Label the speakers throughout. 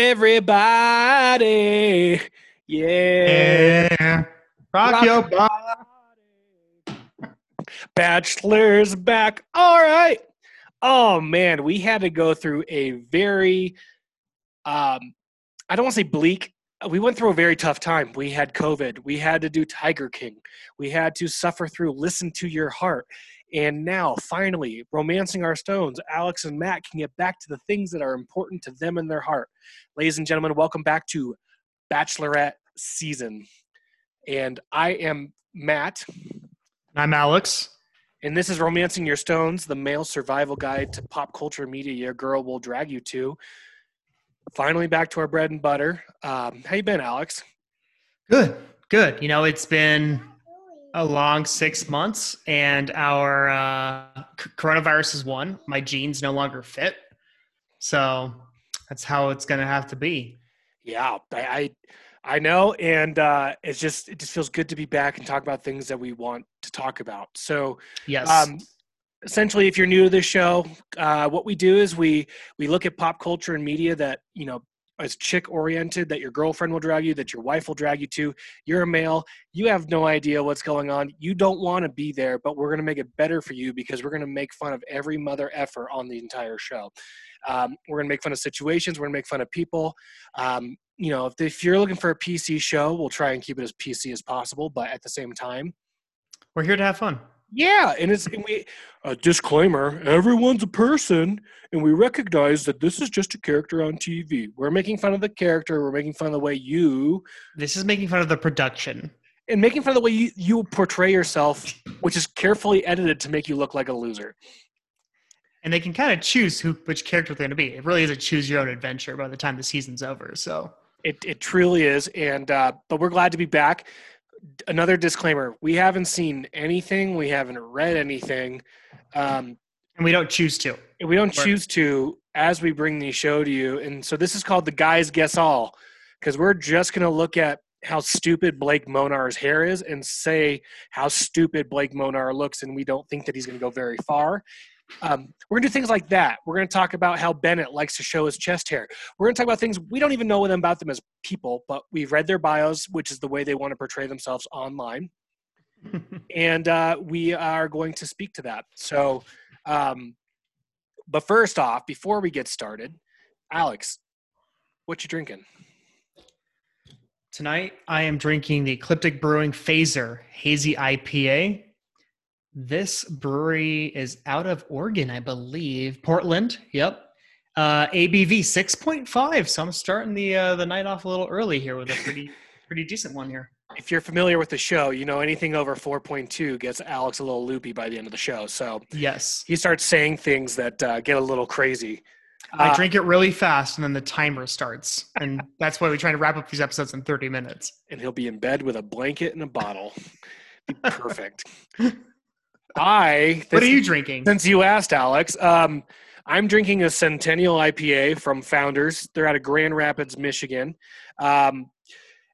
Speaker 1: Everybody, yeah.
Speaker 2: Yeah. Rock,
Speaker 1: Rock
Speaker 2: your body.
Speaker 1: Bachelor's back. All right. Oh man, we had to go through a very um I don't want to say bleak. We went through a very tough time. We had COVID. We had to do Tiger King. We had to suffer through Listen to Your Heart. And now, finally, Romancing Our Stones, Alex and Matt can get back to the things that are important to them in their heart. Ladies and gentlemen, welcome back to Bachelorette season. And I am Matt.
Speaker 2: I'm Alex.
Speaker 1: And this is Romancing Your Stones, the male survival guide to pop culture media your girl will drag you to. Finally back to our bread and butter. Um, how you been, Alex?
Speaker 2: Good, good. You know, it's been a long six months, and our uh, c- coronavirus is one. My genes no longer fit, so that's how it's going to have to be.
Speaker 1: Yeah, I I, I know, and uh, it's just it just feels good to be back and talk about things that we want to talk about. So
Speaker 2: Yes.
Speaker 1: um, essentially if you're new to this show uh, what we do is we we look at pop culture and media that you know is chick oriented that your girlfriend will drag you that your wife will drag you to. You're a male. You have no idea what's going on. You don't want to be there but we're going to make it better for you because we're going to make fun of every mother effer on the entire show. Um, we're going to make fun of situations. We're going to make fun of people. Um, you know if, if you're looking for a pc show we'll try and keep it as pc as possible but at the same time
Speaker 2: We're here to have fun.
Speaker 1: Yeah, and it's and we a disclaimer: everyone's a person, and we recognize that this is just a character on TV. We're making fun of the character. We're making fun of the way you
Speaker 2: This is making fun of the production.
Speaker 1: and making fun of the way you, you portray yourself, which is carefully edited to make you look like a loser.
Speaker 2: And they can kind of choose who which character they're going to be. It really is a choose your own adventure by the time the season's over. So
Speaker 1: It it truly is, and uh, but we're glad to be back. Another disclaimer: we haven't seen anything. We haven't read anything. Um,
Speaker 2: and we don't choose to.
Speaker 1: we don't choose to as we bring the show to you and so this is called the guys guess all because we're just going to look at how stupid blake monar's hair is and say how stupid blake monar looks and we don't think that he's going to go very far um, we're going to do things like that we're going to talk about how bennett likes to show his chest hair we're going to talk about things we don't even know them about them as people but we've read their bios which is the way they want to portray themselves online and uh, we are going to speak to that. So, um, but first off, before we get started, Alex, what you drinking?
Speaker 2: Tonight, I am drinking the Ecliptic Brewing Phaser Hazy IPA. This brewery is out of Oregon, I believe. Portland, yep. Uh, ABV 6.5. So I'm starting the uh, the night off a little early here with a pretty pretty decent one here.
Speaker 1: If you're familiar with the show, you know anything over 4.2 gets Alex a little loopy by the end of the show. So
Speaker 2: Yes.
Speaker 1: he starts saying things that uh, get a little crazy.
Speaker 2: I
Speaker 1: Uh,
Speaker 2: drink it really fast and then the timer starts. And that's why we try to wrap up these episodes in 30 minutes.
Speaker 1: and he'll be in bed with a blanket and a bottle. Perfect. I.
Speaker 2: What are you drinking?
Speaker 1: Since you asked, Alex, um, I'm drinking a Centennial IPA from Founders. They're out of Grand Rapids, Michigan. Um,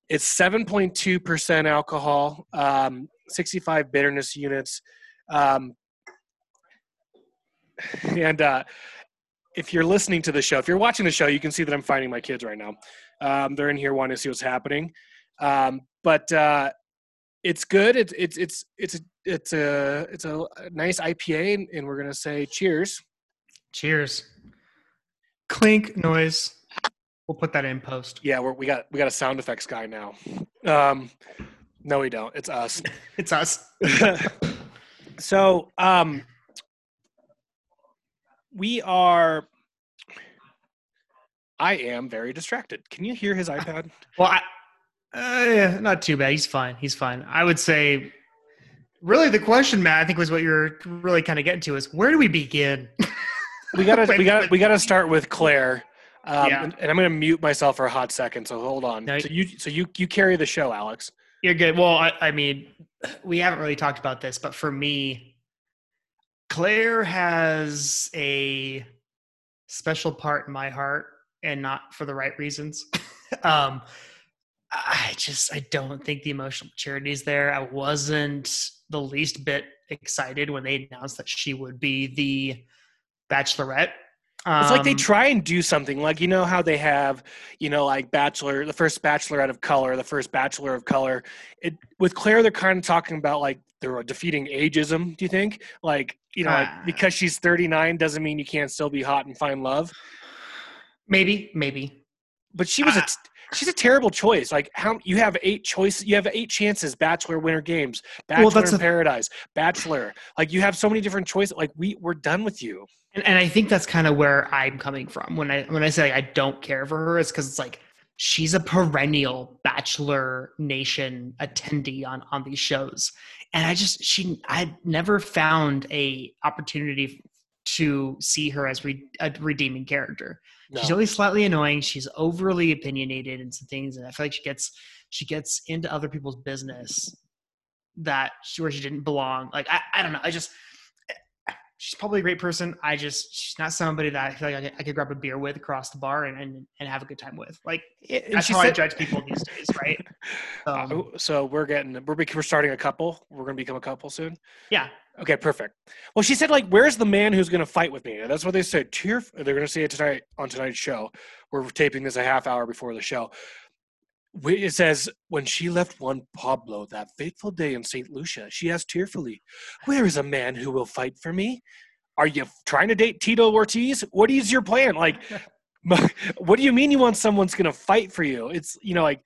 Speaker 1: it's 7.2% alcohol, um, 65 bitterness units. Um, and uh, if you're listening to the show, if you're watching the show, you can see that I'm finding my kids right now. Um, they're in here wanting to see what's happening. Um, but uh, it's good. It's it's it's it's a it's a it's a nice IPA, and- and we're gonna say cheers.
Speaker 2: Cheers. Clink noise. We'll put that in post.
Speaker 1: Yeah, we're, we got we got a sound effects guy now. Um, no, we don't. It's us.
Speaker 2: It's us.
Speaker 1: so um, we are. I am very distracted. Can you hear his iPad?
Speaker 2: Well, I, uh, yeah, not too bad. He's fine. He's fine. I would say, really, the question, Matt, I think was what you're really kind of getting to is where do we begin?
Speaker 1: We gotta we gotta we gotta start with Clare. Um,
Speaker 2: Yeah.
Speaker 1: and, and I'm gonna mute myself for a hot second. So hold on.
Speaker 2: No,
Speaker 1: so you so you you carry the show, Alex.
Speaker 2: You're good. Well, I, I mean, we haven't really talked about this, but for me, Clare has a special part in my heart, and not for the right reasons. um, I just I don't think the emotional maturity is there. I wasn't the least bit excited when they announced that she would be the Bachelorette.
Speaker 1: It's like they
Speaker 2: Um,
Speaker 1: try and do something like you know how they have you know like bachelor the first bachelor out of color the first bachelor of color it with clare they're kind of talking about like they're defeating ageism do you think like you know
Speaker 2: Ah.
Speaker 1: like because she's 39 doesn't mean you can't still be hot and find love
Speaker 2: maybe, maybe.
Speaker 1: but she was a
Speaker 2: Ah.
Speaker 1: She's a terrible choice like how you have eight choices you have eight chances bachelor winter games bachelor
Speaker 2: Well,
Speaker 1: in
Speaker 2: a-
Speaker 1: paradise bachelor like you have so many different choices like we we're done with you
Speaker 2: And, and I think that's kind of where I'm coming from when I when I say like, I don't care for her. It's because it's like she's a perennial Bachelor Nation attendee on on these shows, and I just she I never found a opportunity to see her as re, a redeeming character.
Speaker 1: No.
Speaker 2: She's always slightly annoying. She's overly opinionated in some things, and I feel like she gets she gets into other people's business that she, where she didn't belong. Like I, I don't know. I just she's probably a great person. I just she's not somebody that I feel like I could, I could grab a beer with across the bar and and, and have a good time with. Like
Speaker 1: And
Speaker 2: that's how I judge people these days, right? Um,
Speaker 1: Uh, so we're getting we're we're starting a couple. We're gonna become a couple soon.
Speaker 2: yeah,
Speaker 1: Okay, perfect. Well, she said like, "Where's the man who's gonna fight with me?" And that's what they said. Tear. They're gonna say it tonight on tonight's show. We're taping this a half hour before the show. It says when she left Juan Pablo that fateful day in Saint Lucia, she asked tearfully, "Where is a man who will fight for me? Are you trying to date Tito Ortiz? What is your plan? Like, what do you mean you want someone's gonna fight for you? It's you know like."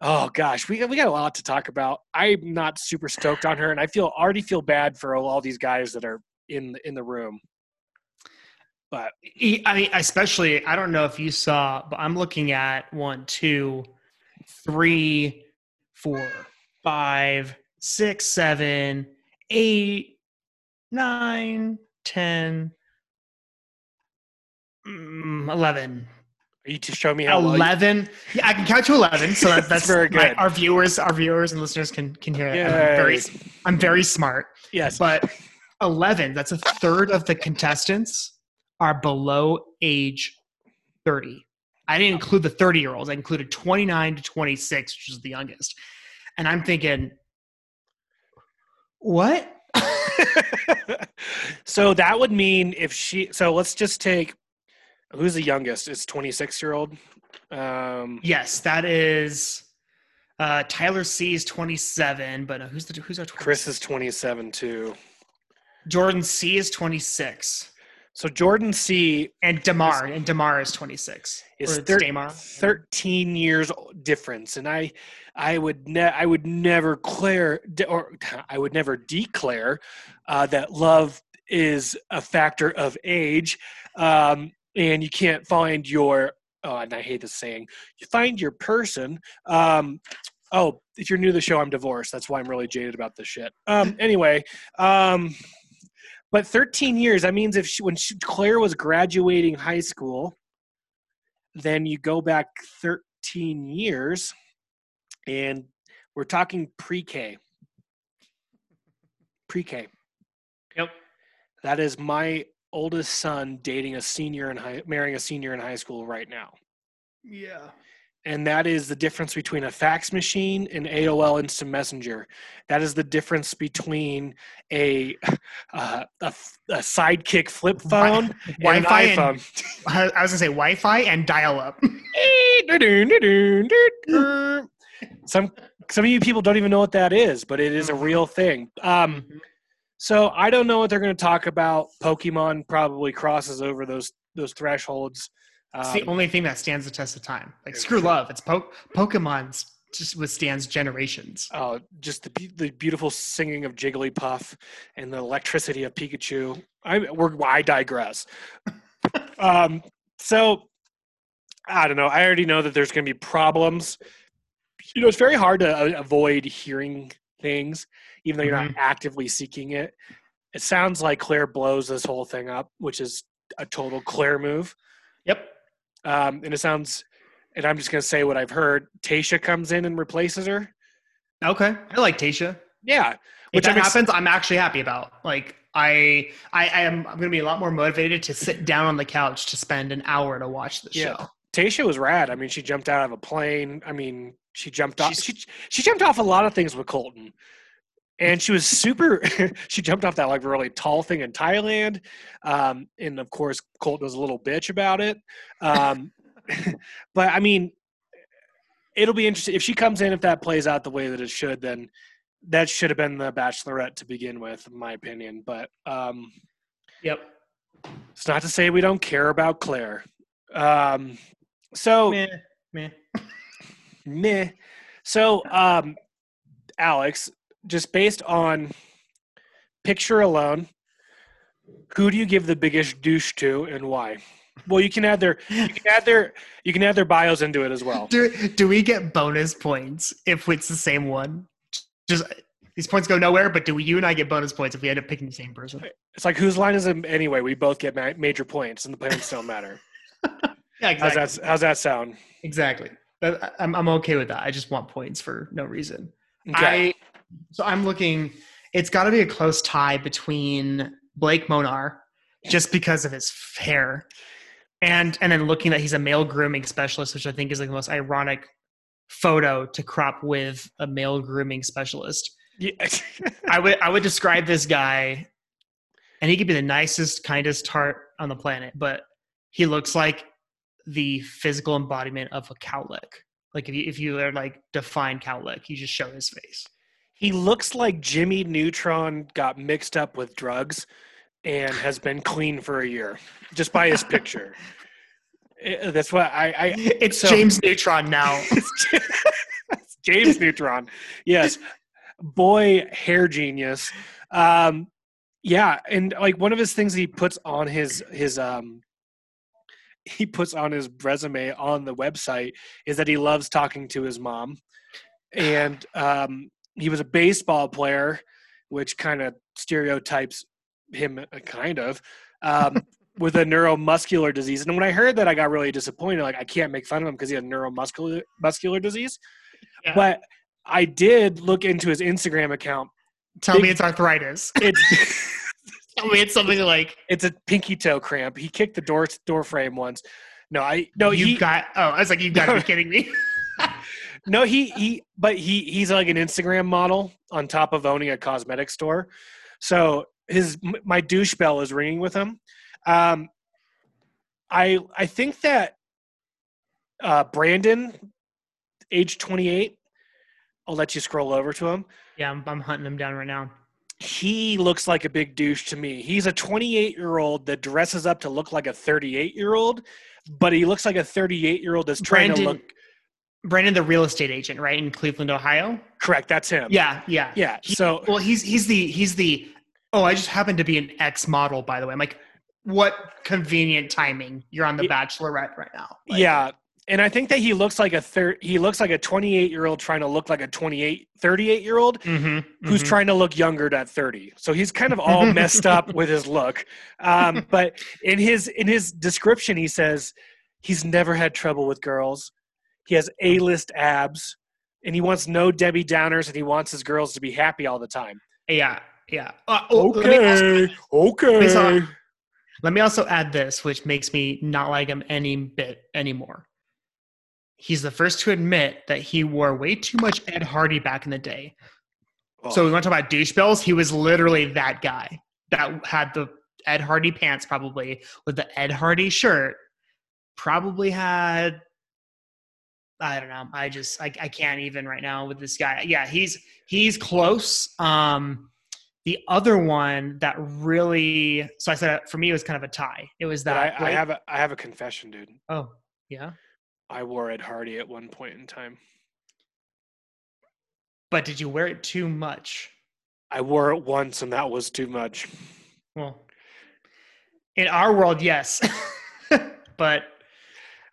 Speaker 1: Oh gosh, we we got a lot to talk about. I'm not super stoked on her, and I feel already feel bad for all, all these guys that are in in the room. But
Speaker 2: I mean, especially I don't know if you saw, but I'm looking at one, two, three, four, five, six, seven, eight, nine, ten, mm,
Speaker 1: are you to show me how well you-
Speaker 2: 11 yeah i can count to 11 so that,
Speaker 1: That's
Speaker 2: that's
Speaker 1: very
Speaker 2: my-
Speaker 1: good.
Speaker 2: our viewers our viewers and listeners can can hear it. I'm very, I'm very smart.
Speaker 1: Yes,
Speaker 2: but 11 that's a third of the contestants are below age 30 i didn't include the 30 year olds i included 29 to 26 which is the youngest and i'm thinking what
Speaker 1: so that would mean if she. So let's just take who's the youngest? It's 26 year old. Um,
Speaker 2: yes that is uh tyler c is 27 but uh, who's the who's our 26?
Speaker 1: Chris is 27 too.
Speaker 2: jordan c is 26
Speaker 1: So Jordan C
Speaker 2: And Demar, and Demar is 26.
Speaker 1: is thir-
Speaker 2: Demar.
Speaker 1: 13 years difference and i i would ne- i would never declare de- or i would never declare uh, that love is a factor of age um, and you can't find your oh and i hate this saying you find your person um, oh if you're new to the show i'm divorced that's why i'm really jaded about this shit um, anyway um, but 13 years that means if she when she, claire was graduating high school then you go back 13 years and we're talking pre-k pre-k
Speaker 2: Yep.
Speaker 1: that is my oldest son dating a senior in high marrying a senior in high school right now
Speaker 2: Yeah.
Speaker 1: And that is the difference between a fax machine and AOL Instant Messenger. That is the difference between a uh, a, a sidekick flip phone and
Speaker 2: Wi-Fi and,
Speaker 1: iPhone.
Speaker 2: I was gonna say Wi-Fi and dial-up.
Speaker 1: some some of you people don't even know what that is, but it is a real thing. Um, so I don't know what they're going to talk about. Pokemon probably crosses over those those thresholds.
Speaker 2: It's the
Speaker 1: Um,
Speaker 2: only thing that stands the test of time. Like screw love. It's po- Pokemon's just withstands generations.
Speaker 1: Oh, just the the beautiful singing of Jigglypuff and the electricity of Pikachu. I we're, I digress. um, so I don't know. I already know that there's going to be problems. You know, it's very hard to uh, avoid hearing things, even though you're not actively seeking it. It sounds like Clare blows this whole thing up, which is a total Clare move.
Speaker 2: Yep.
Speaker 1: Um, and it sounds, and I'm just going to say what I've heard. Tayshia comes in and replaces her.
Speaker 2: Okay. I like Tayshia.
Speaker 1: Yeah,
Speaker 2: If
Speaker 1: Which
Speaker 2: that
Speaker 1: I'm ex-
Speaker 2: happens, I'm actually happy about. Like I, I, I am. I'm gonna be a lot more motivated to sit down on the couch to spend an hour to watch the
Speaker 1: Yeah.
Speaker 2: show.
Speaker 1: Tayshia was rad. I mean, she jumped out of a plane. I mean, she jumped off.
Speaker 2: She's-
Speaker 1: She she jumped off a lot of things with Colton. And she was super. she jumped off that like really tall thing in Thailand, um, and of course Colt was a little bitch about it. Um, but I mean, it'll be interesting if she comes in. If that plays out the way that it should, then that should have been the Bachelorette to begin with, in my opinion. But um,
Speaker 2: Yep.
Speaker 1: it's not to say we don't care about Clare. Um, so
Speaker 2: Meh, meh.
Speaker 1: meh. So, um, Alex, just based on picture alone, who do you give the biggest douche to and why? Well, you can add their you can add their you can add their bios into it as well.
Speaker 2: Do do we get bonus points if it's the same one? Just these points go nowhere, but do we, you and I get bonus points if we end up picking the same person?
Speaker 1: It's like whose line is it anyway? We both get ma- major points, and the points don't matter.
Speaker 2: Yeah,
Speaker 1: How's that? How's that sound?
Speaker 2: Exactly. I'm I'm okay with that. I just want points for no reason.
Speaker 1: Okay.
Speaker 2: I so I'm looking. It's got to be a close tie between Blake Monar, just because of his hair, and and then looking that he's a male grooming specialist, which I think is like the most ironic photo to crop with a male grooming specialist.
Speaker 1: Yeah.
Speaker 2: I would I would describe this guy, and he could be the nicest, kindest heart on the planet, but he looks like the physical embodiment of a cowlick. Like if you if you are like define cowlick, you just show his face.
Speaker 1: He looks like Jimmy Neutron got mixed up with drugs and has been clean for a year just by his picture. Eh, That's what I, I
Speaker 2: It's
Speaker 1: So-
Speaker 2: James Neutron now.
Speaker 1: James Neutron. Yes. Boy, hair genius. Um, yeah, and like one of his things he puts on his his um he puts on his resume on the website is that he loves talking to his mom. And um he was a baseball player, which kind of stereotypes him uh, kind of. Um with a neuromuscular disease. And when I heard that, I got really disappointed. Like, I can't make fun of him because he had neuromuscular muscular disease.
Speaker 2: Yeah.
Speaker 1: But I did look into his Instagram account.
Speaker 2: Tell me it's arthritis.
Speaker 1: It's
Speaker 2: Tell me it's something like
Speaker 1: it's a pinky toe cramp. He kicked the door door frame once. No, I no
Speaker 2: you got. Oh, I was like, you got to be kidding me.
Speaker 1: No he he but he he's like an Instagram model on top of owning a cosmetic store. So his my douche bell is ringing with him. Um, I I think that uh, Brandon, age twenty eight. I'll let you scroll over to him.
Speaker 2: yeah, I'm, I'm hunting him down right now.
Speaker 1: he looks like a big douche to me. He's a 28 year old that dresses up to look like a 38 year old, but he looks like a 38 year old that's trying
Speaker 2: Brandon,
Speaker 1: to look
Speaker 2: Brandon, the real estate agent, right in Cleveland, Ohio.
Speaker 1: correct. That's him.
Speaker 2: Yeah, yeah,
Speaker 1: Yeah.
Speaker 2: He-
Speaker 1: So
Speaker 2: Well, he's he's the he's the. Oh, I just happen to be an ex model, by the way. I'm like, what convenient timing? You're on the. Bachelorette right now. Like,
Speaker 1: yeah. And I think that he looks like a thir- he looks like a 28 year old trying to look like a 28, 38 year old
Speaker 2: mhm,
Speaker 1: who's
Speaker 2: mhm.
Speaker 1: trying to look younger at 30. So he's kind of all messed up with his look. Um, but in his in his description, he says he's never had trouble with girls. He has A list abs, and he wants no Debbie Downers, and he wants his girls to be happy all the time.
Speaker 2: Yeah, yeah. Uh, oh, let, me also,
Speaker 1: okay.
Speaker 2: me also- let me also add this, which makes me not like him any bit anymore. He's the first to admit that he wore way too much Ed Hardy back in the day. So we want to talk about douche bells. He was literally that guy that had the Ed Hardy pants, probably with the Ed Hardy shirt. Probably had, I don't know. I just I, I can't even right now with this guy. Yeah, he's he's close. Um, the other one that really, so I said for me it was kind of a tie. It was that.
Speaker 1: I, I have a I have a confession, dude.
Speaker 2: Oh yeah,
Speaker 1: I wore Ed Hardy at one point in time.
Speaker 2: but did you wear it too much?
Speaker 1: I wore it once, and that was too much.
Speaker 2: Well, in our world, yes, but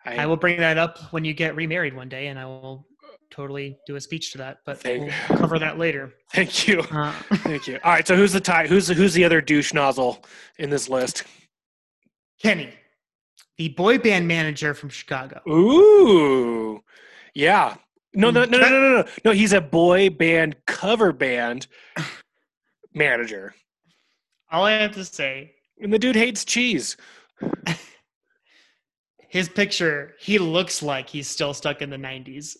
Speaker 1: I,
Speaker 2: I will bring that up when you get remarried one day, and I will totally do a speech to that. But
Speaker 1: Thank-
Speaker 2: we'll cover that later.
Speaker 1: thank you.
Speaker 2: Uh,
Speaker 1: Thank you. All right, so who's the tie? Who's the, who's the other douche nozzle in this list?
Speaker 2: Kenny, the boy band manager from Chicago.
Speaker 1: Ooh, yeah. No, no,
Speaker 2: Mm,
Speaker 1: no, no, no, no, no. No, he's a boy band cover band manager,
Speaker 2: All I have to say,
Speaker 1: and the dude hates cheese.
Speaker 2: his picture, he looks like he's still stuck in the '90s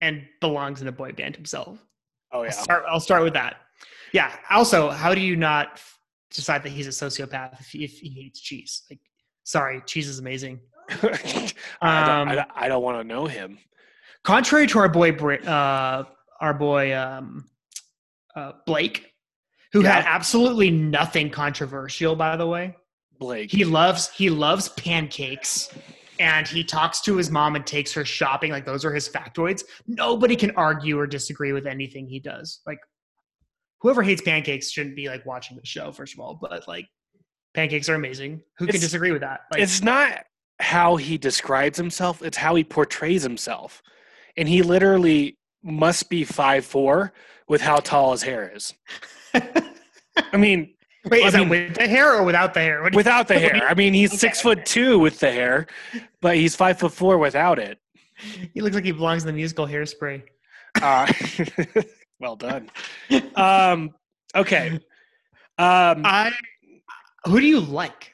Speaker 2: and belongs in a boy band himself.
Speaker 1: Oh
Speaker 2: I'll
Speaker 1: yeah.
Speaker 2: start. I'll start with that. Yeah. Also, how do you not f- decide that he's a sociopath if he, if he hates cheese? Like, sorry, cheese is amazing.
Speaker 1: I don't,
Speaker 2: Um,
Speaker 1: don't, don't want to know him.
Speaker 2: Contrary to our boy, uh, our boy um, uh, Blake, who had absolutely nothing controversial, by the way.
Speaker 1: Blake.
Speaker 2: He loves he loves pancakes, and he talks to his mom and takes her shopping. Like those are his factoids. Nobody can argue or disagree with anything he does. Like whoever hates pancakes shouldn't be like watching the show. First of all, but like pancakes are amazing. Who can disagree with that? Like,
Speaker 1: it's not how he describes himself; it's how he portrays himself, and he literally must be five four with how tall his hair is. I mean,
Speaker 2: Wait,
Speaker 1: I
Speaker 2: is
Speaker 1: mean-
Speaker 2: that with the hair or without the hair? What do you-
Speaker 1: without the hair. I mean, he's
Speaker 2: Okay,
Speaker 1: six foot two with the hair, but he's five foot four without it.
Speaker 2: he looks like he belongs in the musical Hairspray.
Speaker 1: Uh, well done. Um, okay. Um,
Speaker 2: I who do you like?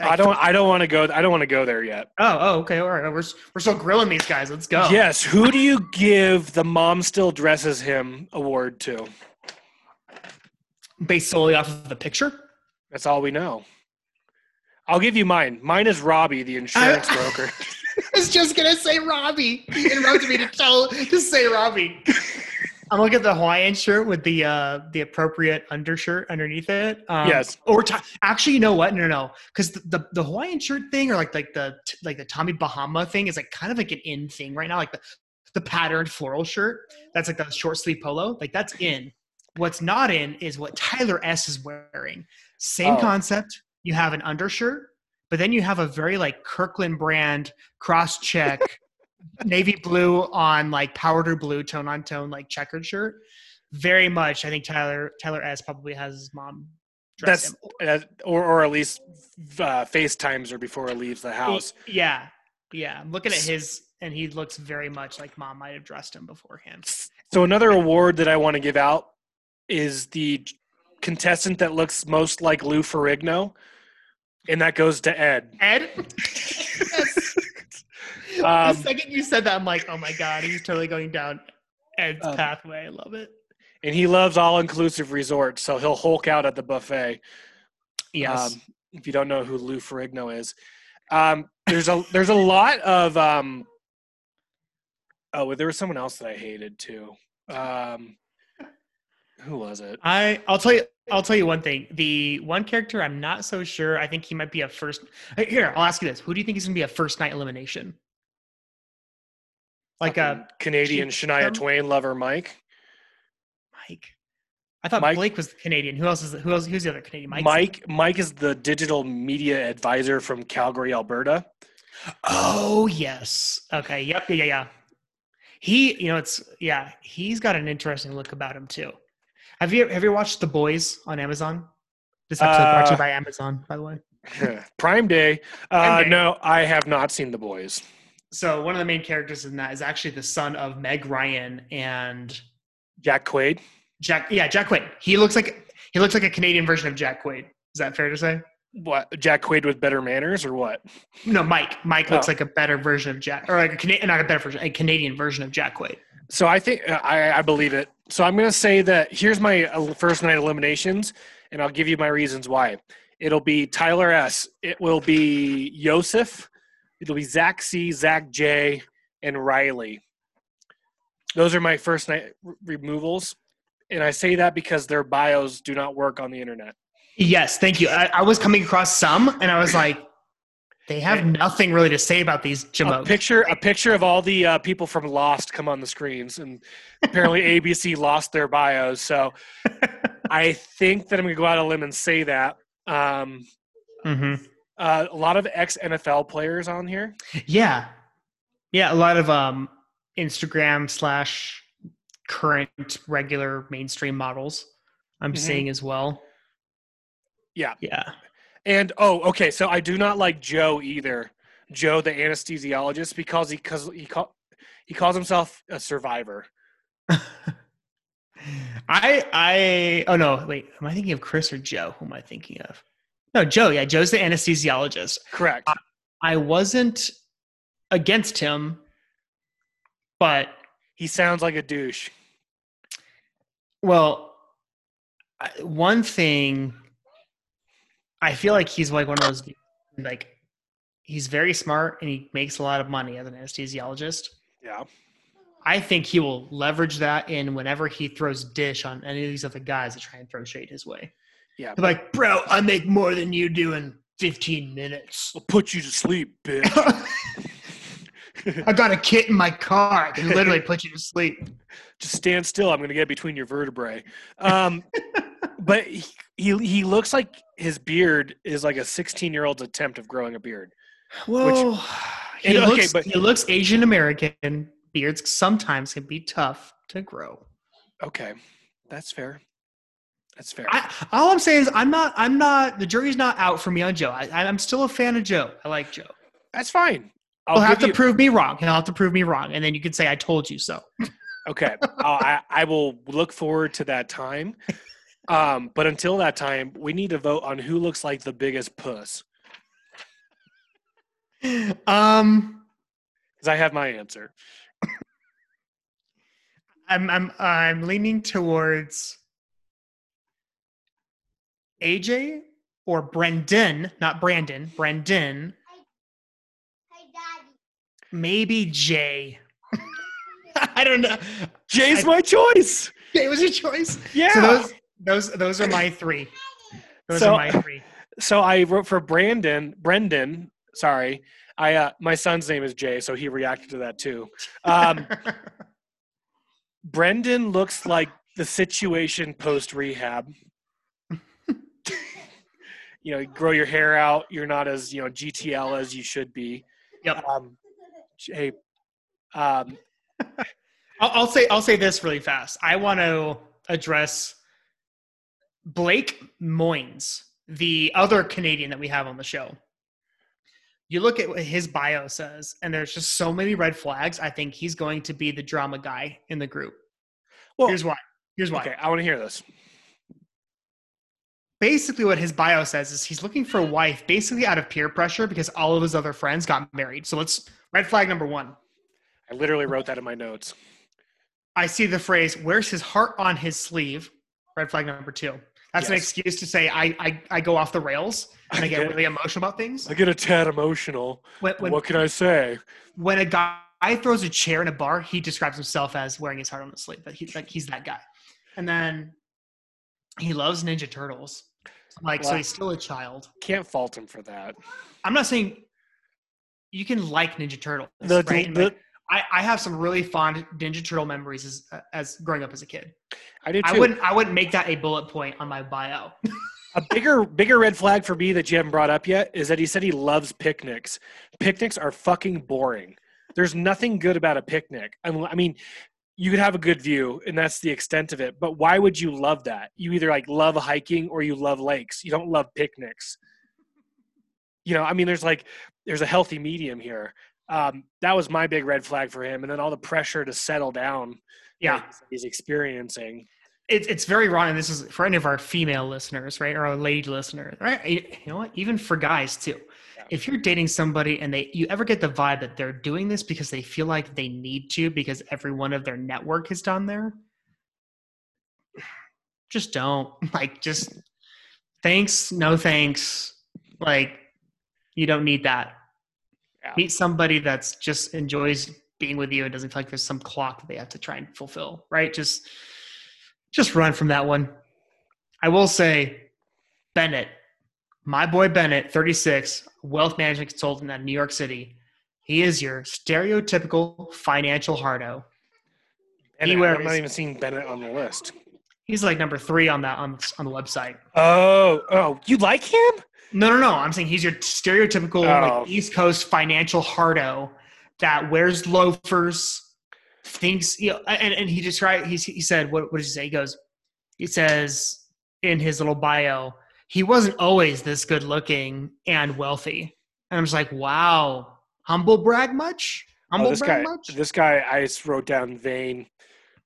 Speaker 1: I don't. I don't want to go. I don't want to go there yet.
Speaker 2: Oh, oh, okay, all right. We're we're still grilling these guys. Let's go.
Speaker 1: Yes. Who do you give the mom still dresses him award to?
Speaker 2: Based solely off of the picture.
Speaker 1: That's all we know. I'll give you mine. Mine is Robbie, the insurance
Speaker 2: I-
Speaker 1: broker.
Speaker 2: I was just gonna say Robbie. He interrupted me to tell to say Robbie. I'm looking at the Hawaiian shirt with the uh the appropriate undershirt underneath it. Um,
Speaker 1: Yes.
Speaker 2: Or t- actually, you know what? No, no, no. Because the, the the Hawaiian shirt thing, or like like the like the Tommy Bahama thing, is like kind of like an in thing right now. Like the the patterned floral shirt. That's like the short sleeve polo. Like that's in. What's not in is what Tyler S is wearing. Same
Speaker 1: Oh.
Speaker 2: concept. You have an undershirt, but then you have a very like Kirkland brand cross check navy blue on like powder blue tone on tone like checkered shirt. Very much, I think Tyler Tyler S probably has his mom.
Speaker 1: That's
Speaker 2: him.
Speaker 1: uh, or or at least uh, FaceTimes her before he leaves the house.
Speaker 2: Yeah, yeah. I'm looking at his, and he looks very much like mom might have dressed him beforehand.
Speaker 1: So another award that I want to give out is the contestant that looks most like Lou Ferrigno, and that goes to Ed.
Speaker 2: Ed. yes.
Speaker 1: Um,
Speaker 2: the second you said that, I'm like, oh my god, he's totally going down Ed's
Speaker 1: Um,
Speaker 2: pathway. I love it.
Speaker 1: and he loves all-inclusive resorts, so he'll hulk out at the buffet.
Speaker 2: Yes.
Speaker 1: Um, if you don't know who Lou Ferrigno is, um, there's a there's a lot of um, oh, there was someone else that I hated too. Um, who was it?
Speaker 2: I I'll tell you I'll tell you one thing. The one character I'm not so sure. I think he might be a first. Here, I'll ask you this: Who do you think is going to be a first night elimination? Like uh,
Speaker 1: Fucking Canadian
Speaker 2: Chief
Speaker 1: Shania Twain lover Mike.
Speaker 2: Mike. I thought
Speaker 1: Mike-
Speaker 2: Blake was the Canadian. Who else is who else? Who's the other Canadian? Mike's-
Speaker 1: Mike Mike is the digital media advisor from Calgary, Alberta.
Speaker 2: Oh yes. Okay. Yep. Yeah. Yeah. Yeah. He, you know, it's yeah. He's got an interesting look about him too. Have you have you watched The Boys on Amazon? This episode brought to
Speaker 1: Uh,
Speaker 2: you by Amazon, by the way.
Speaker 1: Prime Day. Uh,
Speaker 2: Prime Day.
Speaker 1: No, I have not seen the boys.
Speaker 2: So one of the main characters in that is actually the son of Meg Ryan and
Speaker 1: Jack Quaid.
Speaker 2: Jack. Yeah, Jack Quaid. He looks like he looks like a Canadian version of Jack Quaid. Is that fair to say?
Speaker 1: What? Jack Quaid with better manners or what?
Speaker 2: No, Mike. Mike looks
Speaker 1: Oh.
Speaker 2: like a better version of Jack, or like a Canadian, not a better version, a Canadian version of Jack Quaid.
Speaker 1: So I think uh, I, I believe it. So I'm going to say that here's my uh, first night eliminations, and I'll give you my reasons why. It'll be Tyler S. It will be Yosef. It'll be Zach C, Zach J, and Riley. Those are my first night removals, and I say that because their bios do not work on the internet.
Speaker 2: Yes, thank you. I, I was coming across some, and I was like, they have nothing really to say about these
Speaker 1: A picture, a picture of all the uh, people from Lost come on the screens, and apparently ABC lost their bios. So I think that I'm going to go out on a limb and say that. Um,
Speaker 2: hmm
Speaker 1: uh, a lot of ex NFL players on here.
Speaker 2: Yeah, yeah. A lot of um, Instagram slash current regular mainstream models. I'm
Speaker 1: Mhm.
Speaker 2: seeing as well.
Speaker 1: Yeah.
Speaker 2: Yeah.
Speaker 1: And oh, okay. So I do not like Joe either. Joe, the anesthesiologist, because he because he call, he calls himself a survivor.
Speaker 2: I I oh no wait am I thinking of Chris or Joe? Who am I thinking of? No, Joe. Yeah, Joe's the anesthesiologist.
Speaker 1: Correct.
Speaker 2: I wasn't against him, but
Speaker 1: He sounds like a douche.
Speaker 2: well, one thing I feel like he's like one of those like he's very smart and he makes a lot of money as an anesthesiologist.
Speaker 1: Yeah.
Speaker 2: I think he will leverage that in whenever he throws dish on any of these other guys that try and throw shade his way.
Speaker 1: Yeah.
Speaker 2: They're like, bro, I make more than you do in 15 minutes.
Speaker 1: I'll put you to sleep, bitch.
Speaker 2: I got a kit in my car. I can literally put you to sleep.
Speaker 1: Just stand still. I'm going to get between your vertebrae. Um, but he, he he looks like his beard is like a 16 year old's attempt of growing a beard.
Speaker 2: Well, he,
Speaker 1: and- okay,
Speaker 2: looks,
Speaker 1: but-
Speaker 2: he looks Asian American. Beards sometimes can be tough to grow.
Speaker 1: Okay, that's fair. That's fair.
Speaker 2: I, all I'm saying is, I'm not. I'm not. The jury's not out for me on Joe. I, I'm still a fan of Joe. I like Joe.
Speaker 1: that's fine. I'll
Speaker 2: He'll have to
Speaker 1: you-
Speaker 2: prove me wrong. He'll have to prove me wrong, and then you can say I told you so.
Speaker 1: Okay, I I will look forward to that time. Um, but until that time, we need to vote on who looks like the biggest puss.
Speaker 2: Um,
Speaker 1: Because I have my answer.
Speaker 2: I'm I'm I'm leaning towards AJ or Brendan, not Brandon. Brendan, maybe Jay. I don't know.
Speaker 1: Jay's
Speaker 2: I-
Speaker 1: my choice.
Speaker 2: Jay was your choice.
Speaker 1: Yeah.
Speaker 2: So those those those are my three. Those
Speaker 1: So-
Speaker 2: are my three.
Speaker 1: so I wrote for Brandon, Brendan. Sorry, I uh, my son's name is Jay, so he reacted to that too. Um, Brendan looks like the situation post rehab. you know, you grow your hair out. You're not as you know GTL as you should be.
Speaker 2: Yep.
Speaker 1: Um, Jay, um,
Speaker 2: I'll, I'll say I'll say this really fast. I want to address Blake Moynes, the other Canadian that we have on the show. You look at what his bio says, and there's just so many red flags. I think he's going to be the drama guy in the group.
Speaker 1: Well,
Speaker 2: Here's why. Here's why.
Speaker 1: okay, I want to hear this.
Speaker 2: Basically, what his bio says is he's looking for a wife, basically out of peer pressure because all of his other friends got married. So let's red flag number one.
Speaker 1: I literally wrote that in my notes.
Speaker 2: I see the phrase "wears his heart on his sleeve." Red flag number two. That's an excuse to say I, I I go off the rails and I
Speaker 1: I
Speaker 2: get
Speaker 1: get-
Speaker 2: really emotional about things.
Speaker 1: I get a tad emotional.
Speaker 2: When when,
Speaker 1: what can I say?
Speaker 2: when a guy throws a chair in a bar, he describes himself as wearing his heart on his sleeve. But he's like he's that guy. And then he loves Ninja Turtles. Like so, he's still a child.
Speaker 1: Can't fault him for that.
Speaker 2: I'm not saying you can like Ninja Turtles.
Speaker 1: The,
Speaker 2: right?
Speaker 1: the-
Speaker 2: Like, I, I have some really fond Ninja Turtle memories as as growing up as a kid.
Speaker 1: I do too.
Speaker 2: I wouldn't I wouldn't make that a bullet point on my bio.
Speaker 1: A bigger bigger red flag for me that you haven't brought up yet is that he said he loves picnics. Picnics are fucking boring. There's nothing good about a picnic. I mean, you could have a good view, and that's the extent of it. But why would you love that? You either like love hiking or you love lakes. You don't love picnics. You know, I mean, there's like there's a healthy medium here. Um, that was my big red flag for him, and then all the pressure to settle down.
Speaker 2: Yeah.
Speaker 1: he's- experiencing.
Speaker 2: It's it's very wrong, and this is for any of our female listeners, right, or our lady listeners, right? You know what? Even for guys too.
Speaker 1: Yeah.
Speaker 2: If you're dating somebody and they you ever get the vibe that they're doing this because they feel like they need to because every one of their network is done there, just don't. Like just thanks, no thanks. Like you don't need that.
Speaker 1: Yeah.
Speaker 2: Meet somebody that's just enjoys being with you and doesn't feel like there's some clock that they have to try and fulfill, right? Just just run from that one. I will say Bennett, my boy Bennett, 36, wealth management consultant at New York City. He is your stereotypical financial hardo.
Speaker 1: And
Speaker 2: He
Speaker 1: I'm not even seeing Bennett on the list.
Speaker 2: He's like number three on that on, on the website.
Speaker 1: Oh, oh, you like him?
Speaker 2: No, no, no. I'm saying he's your stereotypical
Speaker 1: Oh.
Speaker 2: like East Coast financial hardo that wears loafers, thinks you know, and, and he described he's, he said what what did he say? He goes, he says in his little bio, he wasn't always this good looking and wealthy. And I'm just like, wow, humble brag much? Humble
Speaker 1: Oh, this
Speaker 2: brag
Speaker 1: guy,
Speaker 2: much?
Speaker 1: this guy, I just wrote down vain.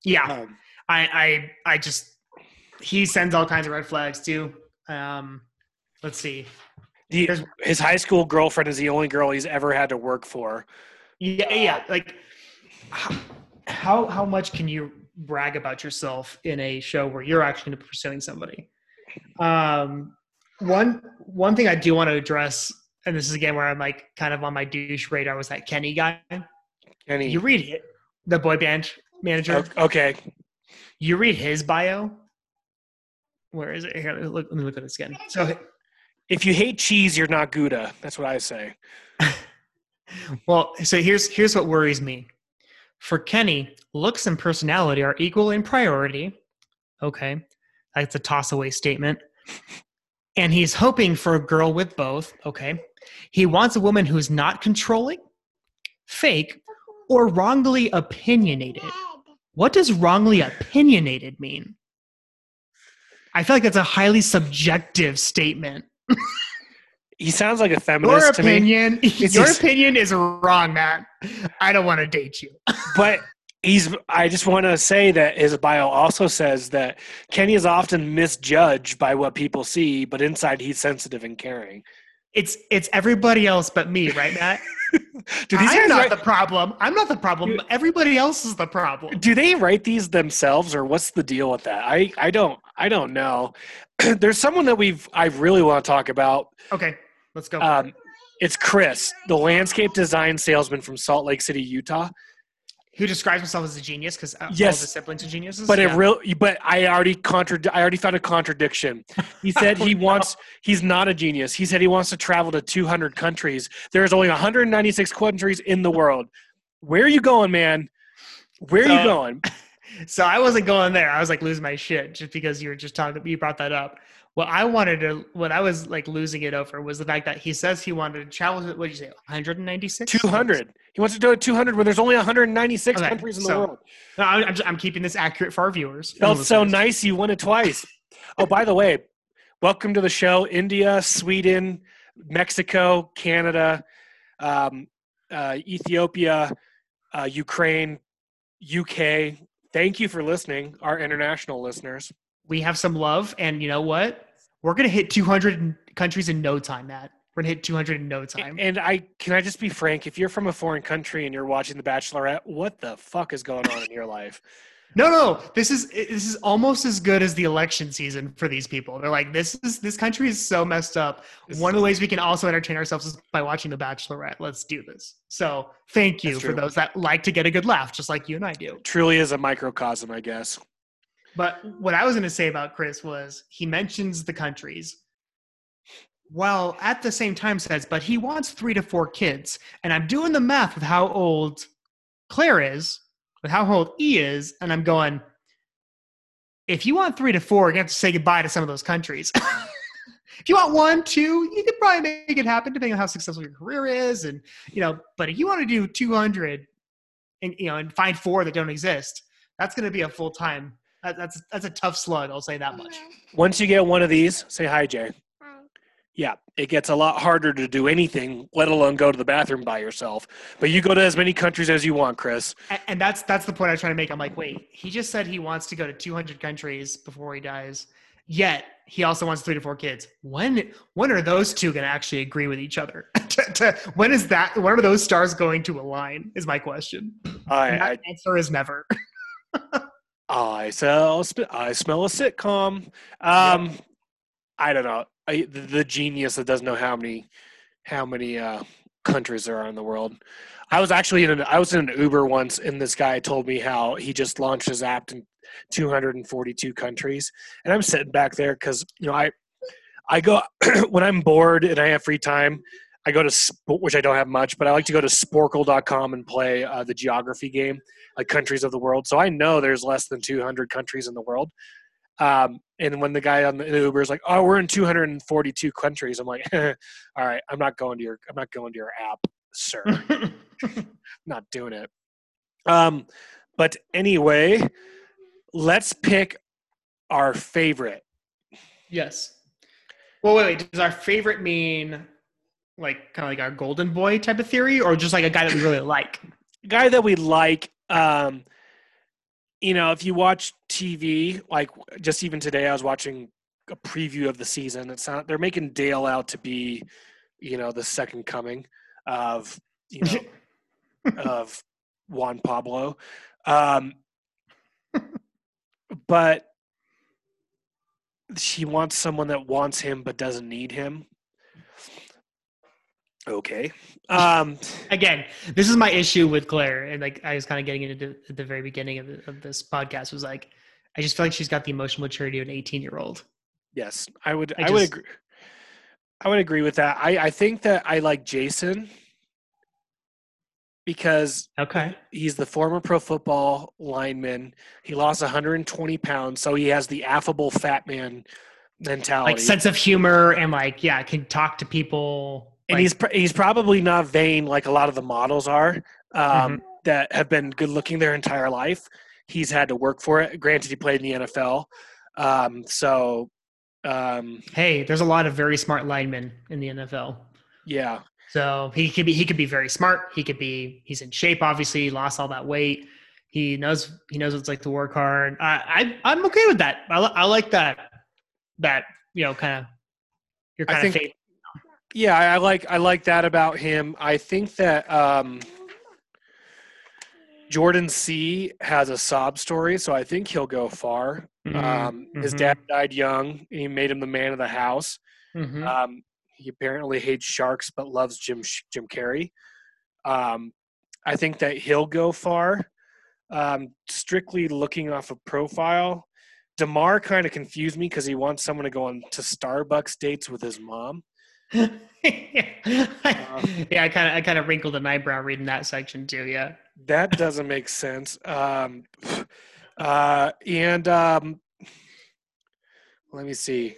Speaker 2: Yeah,
Speaker 1: Um,
Speaker 2: I I I just he sends all kinds of red flags too. Um, let's see.
Speaker 1: the, his high school girlfriend is the only girl he's ever had to work for.
Speaker 2: Yeah, yeah. Like, how how, much can you brag about yourself in a show where you're actually going to be pursuing somebody. Um, one one thing I do want to address, and this is again where I'm like kind of on my douche radar, was that Kenny guy.
Speaker 1: Kenny.
Speaker 2: You read it, the boy band manager.
Speaker 1: Okay.
Speaker 2: You read his bio. Where is it? Here, let me look, let me look at this again. So,
Speaker 1: If you hate cheese, you're not Gouda. That's what I say.
Speaker 2: well, so here's here's what worries me. For Kenny, looks and personality are equal in priority. Okay, that's a toss away statement. And he's hoping for a girl with both. Okay, he wants a woman who's not controlling, fake, or wrongly opinionated. What does wrongly opinionated mean? I feel like that's a highly subjective statement.
Speaker 1: He sounds like a
Speaker 2: Your
Speaker 1: feminist to me.
Speaker 2: opinion, your opinion is wrong, Matt. I don't want to date you.
Speaker 1: But he's I just want to say that his bio also says that Kenny is often misjudged by what people see, but inside he's sensitive and caring.
Speaker 2: It's it's everybody else but me, right, Matt?
Speaker 1: Do these
Speaker 2: I'm not
Speaker 1: write,
Speaker 2: the problem. I'm not the problem.
Speaker 1: Dude.
Speaker 2: Everybody else is the problem.
Speaker 1: do they write these themselves or what's the deal with that? I I don't I don't know. There's someone that we've I really want to talk about.
Speaker 2: Okay, let's go.
Speaker 1: Um, it's Chris, the landscape design salesman from Salt Lake City, Utah.
Speaker 2: Who describes himself as a genius? Because uh, all of
Speaker 1: Yes.
Speaker 2: his siblings are geniuses.
Speaker 1: But
Speaker 2: Yeah.
Speaker 1: it real, but I already contra- I already found a contradiction. He said oh, he
Speaker 2: Oh, no.
Speaker 1: wants. He's not a genius. He said he wants to travel to 200 countries. There's only 196 countries in the world. Where are you going, man? Where are you going?
Speaker 2: so I wasn't going there. I was like losing my shit just because you were just talking. You brought that up. What I wanted to, what I was like losing it over was the fact that he says he wanted to travel. to- What did you say? 196.
Speaker 1: 200. He wants to do it 200 when there's only 196
Speaker 2: Okay,
Speaker 1: countries in the world.
Speaker 2: No, I'm, I'm, just- I'm keeping this accurate for our viewers.
Speaker 1: Felt so
Speaker 2: listeners.
Speaker 1: nice. You won it twice. oh, by the way, welcome to the show. India, Sweden, Mexico, Canada, um, uh, Ethiopia, uh, Ukraine, UK. Thank you for listening, our international listeners.
Speaker 2: We have some love and you know what? We're gonna hit 200 countries in no time matt. We're gonna hit 200 in no time.
Speaker 1: And I can I just be frank? If you're from a foreign country and you're watching The Bachelorette, what the fuck is going on in your life?
Speaker 2: no no this is this is almost as good as the election season for these people. They're like this is this country is so messed up.
Speaker 1: This
Speaker 2: one of the ways we can also entertain ourselves is by watching the bachelorette. Let's do this. So thank you for those that like to get a good laugh just like you and i do.
Speaker 1: Truly is a microcosm, I guess.
Speaker 2: But what I was going to say about Chris was he mentions the countries, while at the same time says, but he wants three to four kids. And I'm doing the math with how old Clare is, with how old E is, and I'm going, if you want three to four, you have to say goodbye to some of those countries. if you want one, two, you could probably make it happen depending on how successful your career is, and you know. But if you want to do 200, and you know, and find four that don't exist, that's going to be a full time. That, that's that's a tough slug. I'll say that much.
Speaker 1: Once you get one of these, say hi, Jay. Yeah, it gets a lot harder to do anything, let alone go to the bathroom by yourself. But you go to as many countries as you want, Chris.
Speaker 2: And, and that's that's the point I'm trying to make. I'm like, wait, he just said he wants to go to 200 countries before he dies. Yet he also wants three to four kids. When when are those two going to actually agree with each other? To- to- when is that? When are those stars going to align? Is my question.
Speaker 1: I,
Speaker 2: And
Speaker 1: I,
Speaker 2: answer is never.
Speaker 1: I smell, I smell a sitcom. Um, I don't know. I, the, the genius that doesn't know how many, how many uh, countries there are in the world. I was actually in an, I was in an Uber once, and this guy told me how he just launched his app in 242 countries, and I'm sitting back there because you know I, I go when I'm bored and I have free time. I go to which I don't have much, but I like to go to Sporcle.com and play uh, the geography game, like countries of the world. So I know there's less than 200 countries in the world. Um, and when the guy on the Uber is like, "Oh, we're in 242 countries," I'm like, "All right, I'm not going to your, I'm not going to your app, sir. not doing it." Um, but anyway, let's pick our favorite.
Speaker 2: yes. Well, wait, wait. Does our favorite mean like kind of like our golden boy type of theory, or just like a guy that we really like?
Speaker 1: guy that we like um you know if you watch tv like just even today i was watching a preview of the season it's not they're making dale out to be you know the second coming of you know of juan pablo um but she wants someone that wants him but doesn't need him. Okay. Um,
Speaker 2: Again, this is my issue with Clare, and like I was kind of getting into at the very beginning of, the, of this podcast was like, I just feel like she's got the emotional maturity of an 18 year old.
Speaker 1: yes, I would.
Speaker 2: I
Speaker 1: I, would agree. I would agree with that. I, I think that I like Jason because
Speaker 2: Okay.
Speaker 1: he's the former pro football lineman. He lost 120 pounds, so he has the affable fat man mentality.
Speaker 2: Like sense of humor and like, yeah, can talk to people.
Speaker 1: And
Speaker 2: like-
Speaker 1: he's pr- he's probably not vain like a lot of the models are um,
Speaker 2: Mm-hmm.
Speaker 1: that have been good looking their entire life. He's had to work for it. Granted, he played in the NFL, um, so um,
Speaker 2: hey, there's a lot of very smart linemen in the NFL.
Speaker 1: yeah,
Speaker 2: So he could be he could be very smart. He could be he's in shape. Obviously, he lost all that weight. He knows he knows what it's like to work hard. I, I I'm okay with that. I, I like that that you know kind of your
Speaker 1: I
Speaker 2: kind of
Speaker 1: think-
Speaker 2: faith.
Speaker 1: Yeah. I I like I like that about him. I think that um, Jordan C has a sob story, so I think he'll go far. Um, His
Speaker 2: mhm.
Speaker 1: dad died young, and he made him the man of the house.
Speaker 2: Mhm.
Speaker 1: Um, he apparently hates sharks but loves Jim Jim Carrey. Um, I think that he'll go far. Um, strictly looking off a profile, Demar kind of confused me because he wants someone to go on to Starbucks dates with his mom.
Speaker 2: yeah, I kind of I kind of wrinkled an eyebrow reading that section too. Yeah.
Speaker 1: That doesn't make sense. Um, uh, and um, let me see.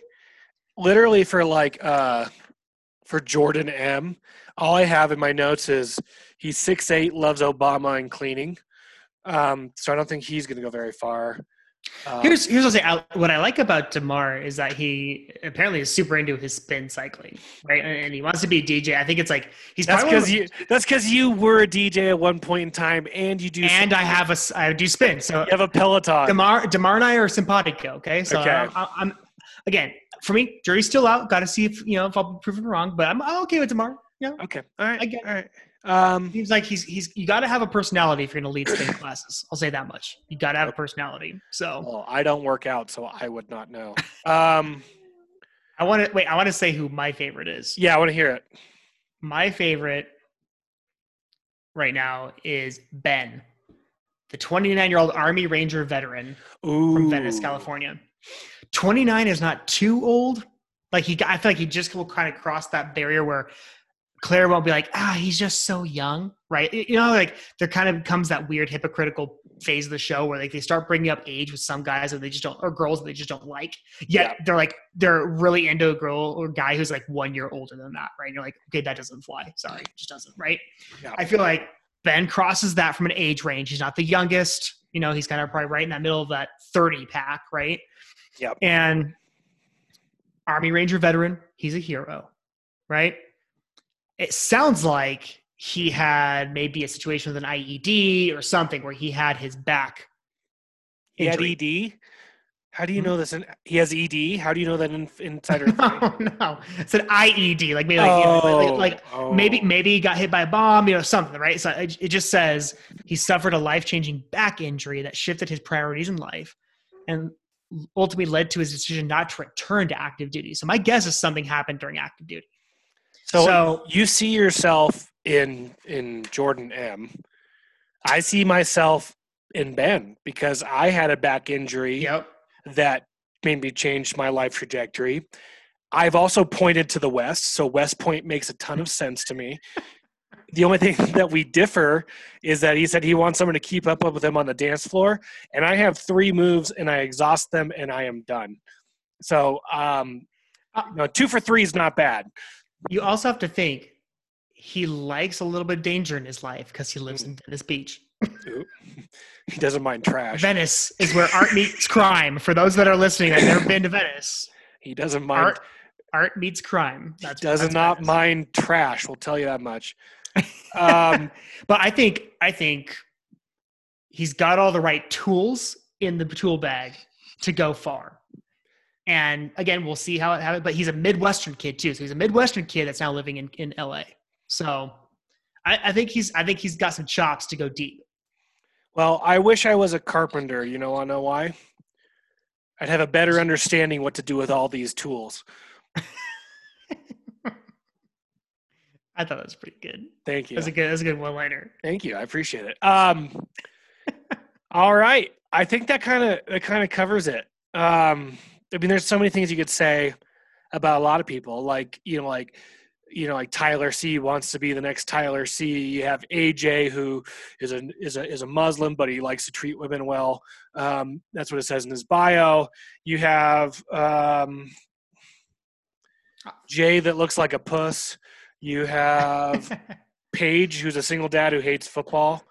Speaker 1: Literally for like uh, for Jordan M, all I have in my notes is he's six eight, loves Obama and cleaning. Um, so I don't think he's going to go very far. Um,
Speaker 2: Here's here's what I say. What I like about Demar is that he apparently is super into his spin cycling, right? And, and he wants to be a DJ. I think it's like he's
Speaker 1: that's
Speaker 2: probably one of
Speaker 1: because you that's because you were a DJ at one point in time, and you do
Speaker 2: and I have a I do spin. So
Speaker 1: you have a Peloton.
Speaker 2: Demar Demar and I are simpatico. Okay, so
Speaker 1: Okay.
Speaker 2: I'm, I'm again for me, jury's still out. Got to see if you know if I'll be proven wrong, but I'm, I'm okay with Demar. Yeah.
Speaker 1: okay, all right,
Speaker 2: I get it.
Speaker 1: all right. Um,
Speaker 2: seems like he's he's you got to have a personality if you're going to lead spin classes. I'll say that much. You got to have a personality. So
Speaker 1: well, I don't work out, so I would not know. Um,
Speaker 2: I want to wait. I want to say who my favorite is.
Speaker 1: yeah, I want to hear it.
Speaker 2: My favorite right now is Ben, the 29 year old Army Ranger veteran
Speaker 1: Ooh,
Speaker 2: from Venice, California. 29 is not too old. Like he, I feel like he just will kind of cross that barrier where Clare won't be like, ah, he's just so young, right? You know, like there kind of comes that weird hypocritical phase of the show where like they start bringing up age with some guys that they just don't, or girls that they just don't like. Yet they're like they're really into a girl or guy who's like one year older than that, right? And you're like, okay, that doesn't fly. Sorry, it just doesn't, right?
Speaker 1: Yeah.
Speaker 2: I feel like Ben crosses that from an age range. He's not the youngest. You know, he's kind of probably right in that middle of that 30 pack, right?
Speaker 1: Yep.
Speaker 2: And Army Ranger veteran, he's a hero, right? It sounds like he had maybe a situation with an IED or something where he had his back.
Speaker 1: He had. ED. How do you
Speaker 2: Hmm?
Speaker 1: know this? In, he has ED. How do you know that in, insider?
Speaker 2: oh no, it's an IED, like maybe like, you know, like,
Speaker 1: Oh,
Speaker 2: like
Speaker 1: oh.
Speaker 2: maybe maybe he got hit by a bomb, you know, something, right? So it, it just says he suffered a life changing back injury that shifted his priorities in life, and ultimately led to his decision not to return to active duty. So my guess is something happened during active duty.
Speaker 1: So,
Speaker 2: So-
Speaker 1: you see yourself in in Jordan M. I see myself in Ben because I had a back injury
Speaker 2: Yep.
Speaker 1: that made me change my life trajectory. I've also pointed to the West, so West Point makes a ton of sense to me. The only thing that we differ is that he said he wants someone to keep up with him on the dance floor, and I have three moves and I exhaust them and I am done. So, um, no, two for three is not bad.
Speaker 2: You also have to think he likes a little bit of danger in his life because he lives in Venice Beach.
Speaker 1: He doesn't mind trash.
Speaker 2: Venice is where art meets crime. For those that are listening that have never been to Venice,
Speaker 1: He doesn't mind.
Speaker 2: art art meets crime. That's
Speaker 1: does
Speaker 2: that's
Speaker 1: not
Speaker 2: Venice.
Speaker 1: mind trash. We'll tell you that much. Um,
Speaker 2: but I think I think he's got all the right tools in the tool bag to go far. And again, we'll see how it happens. But he's a Midwestern kid too, so he's a Midwestern kid that's now living in, in LA. So I, I think he's I think he's got some chops to go deep.
Speaker 1: Well, I wish I was a carpenter. You know, to know why? I'd have a better understanding what to do with all these tools.
Speaker 2: I thought that was pretty good.
Speaker 1: Thank you.
Speaker 2: That's a good. That's a good one-liner.
Speaker 1: Thank you. I appreciate it. Um, all right. I think that kind of that kind of covers it. Um, I mean, there's so many things you could say about a lot of people, like you know, like you know, like Tyler C wants to be the next Tyler C. You have AJ who is a is a is a Muslim, but he likes to treat women well. Um, that's what it says in his bio. You have um, Jay that looks like a puss. You have Paige, who's a single dad who hates football.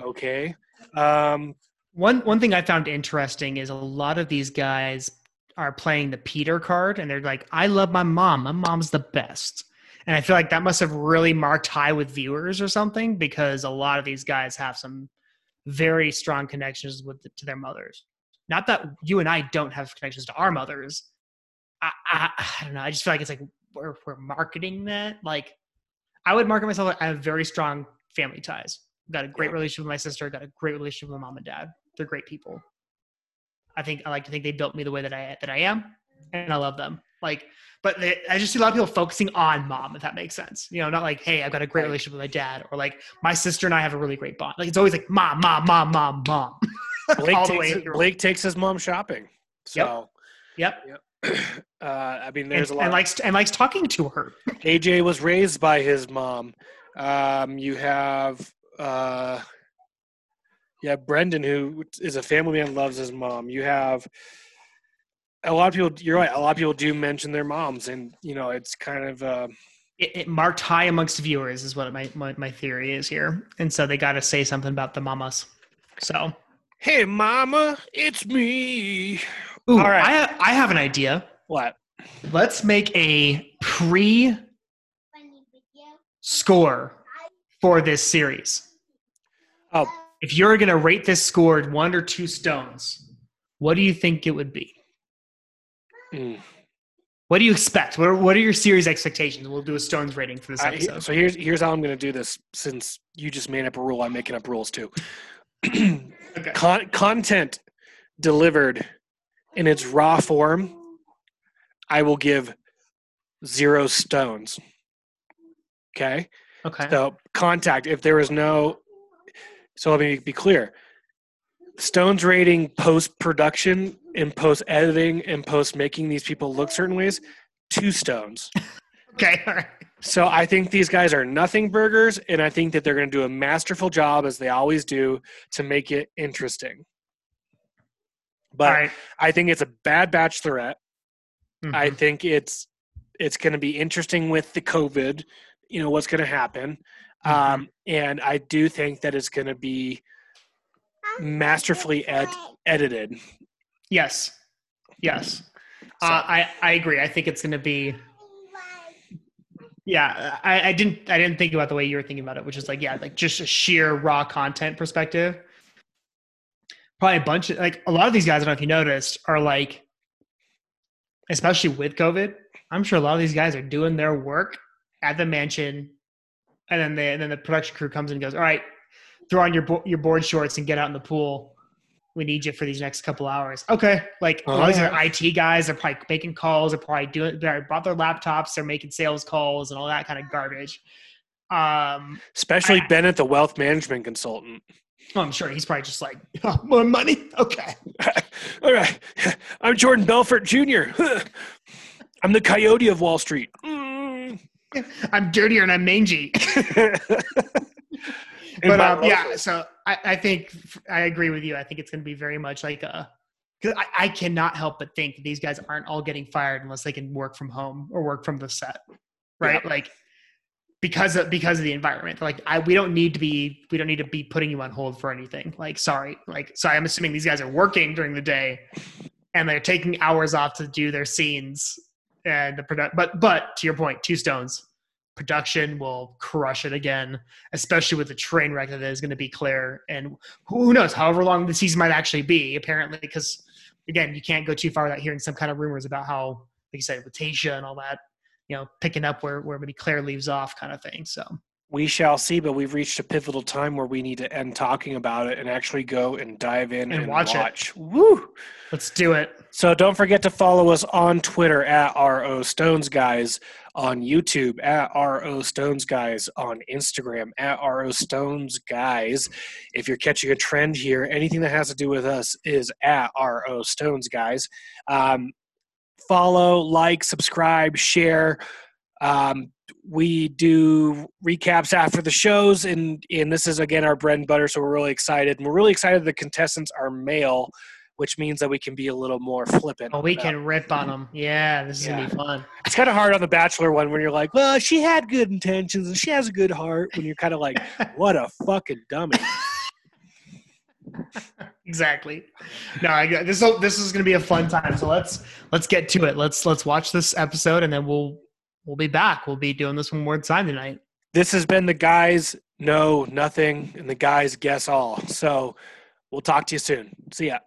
Speaker 1: Okay. Um,
Speaker 2: one one thing I found interesting is a lot of these guys are playing the Peter card, and they're like, "I love my mom. My mom's the best." And I feel like that must have really marked high with viewers or something because a lot of these guys have some very strong connections with to their mothers. Not that you and I don't have connections to our mothers. I, I, I don't know. I just feel like it's like we're, we're marketing that. Like, I would market myself. I have very strong family ties. Got a great relationship with my sister. Got a great relationship with my mom and dad. They're great people. I think I like to think they built me the way that I that I am, and I love them. Like, but they, I just see a lot of people focusing on mom, if that makes sense. You know, not like, hey, I've got a great relationship with my dad, or like my sister and I have a really great bond. Like it's always like mom, mom, mom, mom, mom.
Speaker 1: Blake, takes, Blake takes his mom shopping. So,
Speaker 2: yep.
Speaker 1: yep. Uh, I mean, there's
Speaker 2: and,
Speaker 1: a lot.
Speaker 2: And likes and likes talking to her.
Speaker 1: AJ was raised by his mom. Um, you have uh, yeah, Brendan, who is a family man, loves his mom. You have a lot of people. You're right. A lot of people do mention their moms, and you know, it's kind of. Uh,
Speaker 2: it, it marked high amongst viewers, is what my my, my theory is here, and so they got to say something about the mamas. So,
Speaker 1: hey, mama, it's me.
Speaker 2: Ooh, All right, I I have an idea.
Speaker 1: What?
Speaker 2: Let's make a pre score for this series.
Speaker 1: Oh,
Speaker 2: if you're going to rate this scored one or two stones, what do you think it would be?
Speaker 1: Mm.
Speaker 2: What do you expect? What are, what are your series expectations? We'll do a stones rating for this episode.
Speaker 1: So here's here's how I'm going to do this. Since you just made up a rule, I'm making up rules too. okay. Con- content delivered in its raw form, I will give zero stones. Okay.
Speaker 2: Okay.
Speaker 1: So contact. If there is no so let me be clear. Stone's rating post production and post editing and post making these people look certain ways, two stones.
Speaker 2: okay. All right.
Speaker 1: So I think these guys are nothing burgers, and I think that they're going to do a masterful job as they always do to make it interesting. But right. I think it's a bad bachelorette. Mm-hmm. I think it's it's going to be interesting with the COVID. You know what's going to happen. Mm-hmm. Um, and I do think that it's going to be masterfully ed- edited.
Speaker 2: Yes. Yes. So. Uh, I, I agree. I think it's going to be. Yeah, I, I didn't. I didn't think about the way you were thinking about it, which is like, yeah, like just a sheer raw content perspective. Probably a bunch of like a lot of these guys. I don't know if you noticed are like, especially with COVID. I'm sure a lot of these guys are doing their work at the mansion and then they and then the production crew comes in and goes, "All right, throw on your bo- your board shorts and get out in the pool. We need you for these next couple hours." Okay, like oh, these are IT guys. They're probably making calls. They're probably doing. They brought their laptops. They're making sales calls and all that kind of garbage. Um,
Speaker 1: especially I, Bennett, the wealth management consultant.
Speaker 2: Oh, I'm sure he's probably just like oh, more money. Okay,
Speaker 1: all right. I'm Jordan Belfort Jr. I'm the coyote of Wall Street. Mm.
Speaker 2: I'm dirtier and I'm mangy. but um, yeah, so I, I, think I agree with you. I think it's going to be very much like a because I, I, cannot help but think these guys aren't all getting fired unless they can work from home or work from the set, right? Yeah. Like because of because of the environment. Like I we don't need to be we don't need to be putting you on hold for anything. Like sorry, like sorry. I'm assuming these guys are working during the day and they're taking hours off to do their scenes and the product. But but to your point, two stones production will crush it again, especially with the train wreck that is going to be Clare. And who knows, however long the season might actually be, apparently, because again, you can't go too far without hearing some kind of rumors about how, like you said, with Tayshia and all that, you know, picking up where, where maybe Clare leaves off kind of thing. So
Speaker 1: we shall see, but we've reached a pivotal time where we need to end talking about it and actually go and dive in
Speaker 2: And
Speaker 1: and,
Speaker 2: watch it.
Speaker 1: Woo!
Speaker 2: Let's do it.
Speaker 1: So don't forget to follow us on Twitter at RO Stones Guys, on YouTube at RO Stones Guys, on Instagram at RO Stones Guys. If you're catching a trend here, anything that has to do with us is at RO Stones Guys. Um, follow, like, subscribe, share. Um, we do recaps after the shows, and and this is again our bread and butter. So we're really excited, and we're really excited the contestants are male which means that we can be a little more flippant.
Speaker 2: Oh, we can rip on them. Yeah, this is gonna be fun.
Speaker 1: It's kind of hard on the Bachelor one when you're like, well, she had good intentions and she has a good heart. When you're kind of like, what a fucking dummy.
Speaker 2: exactly. No, I got this. This is gonna be a fun time. So let's let's get to it. Let's let's watch this episode, and then we'll we'll be back. We'll be doing this one more time tonight.
Speaker 1: This has been the guys know nothing and the guys guess all. So we'll talk to you soon. See ya.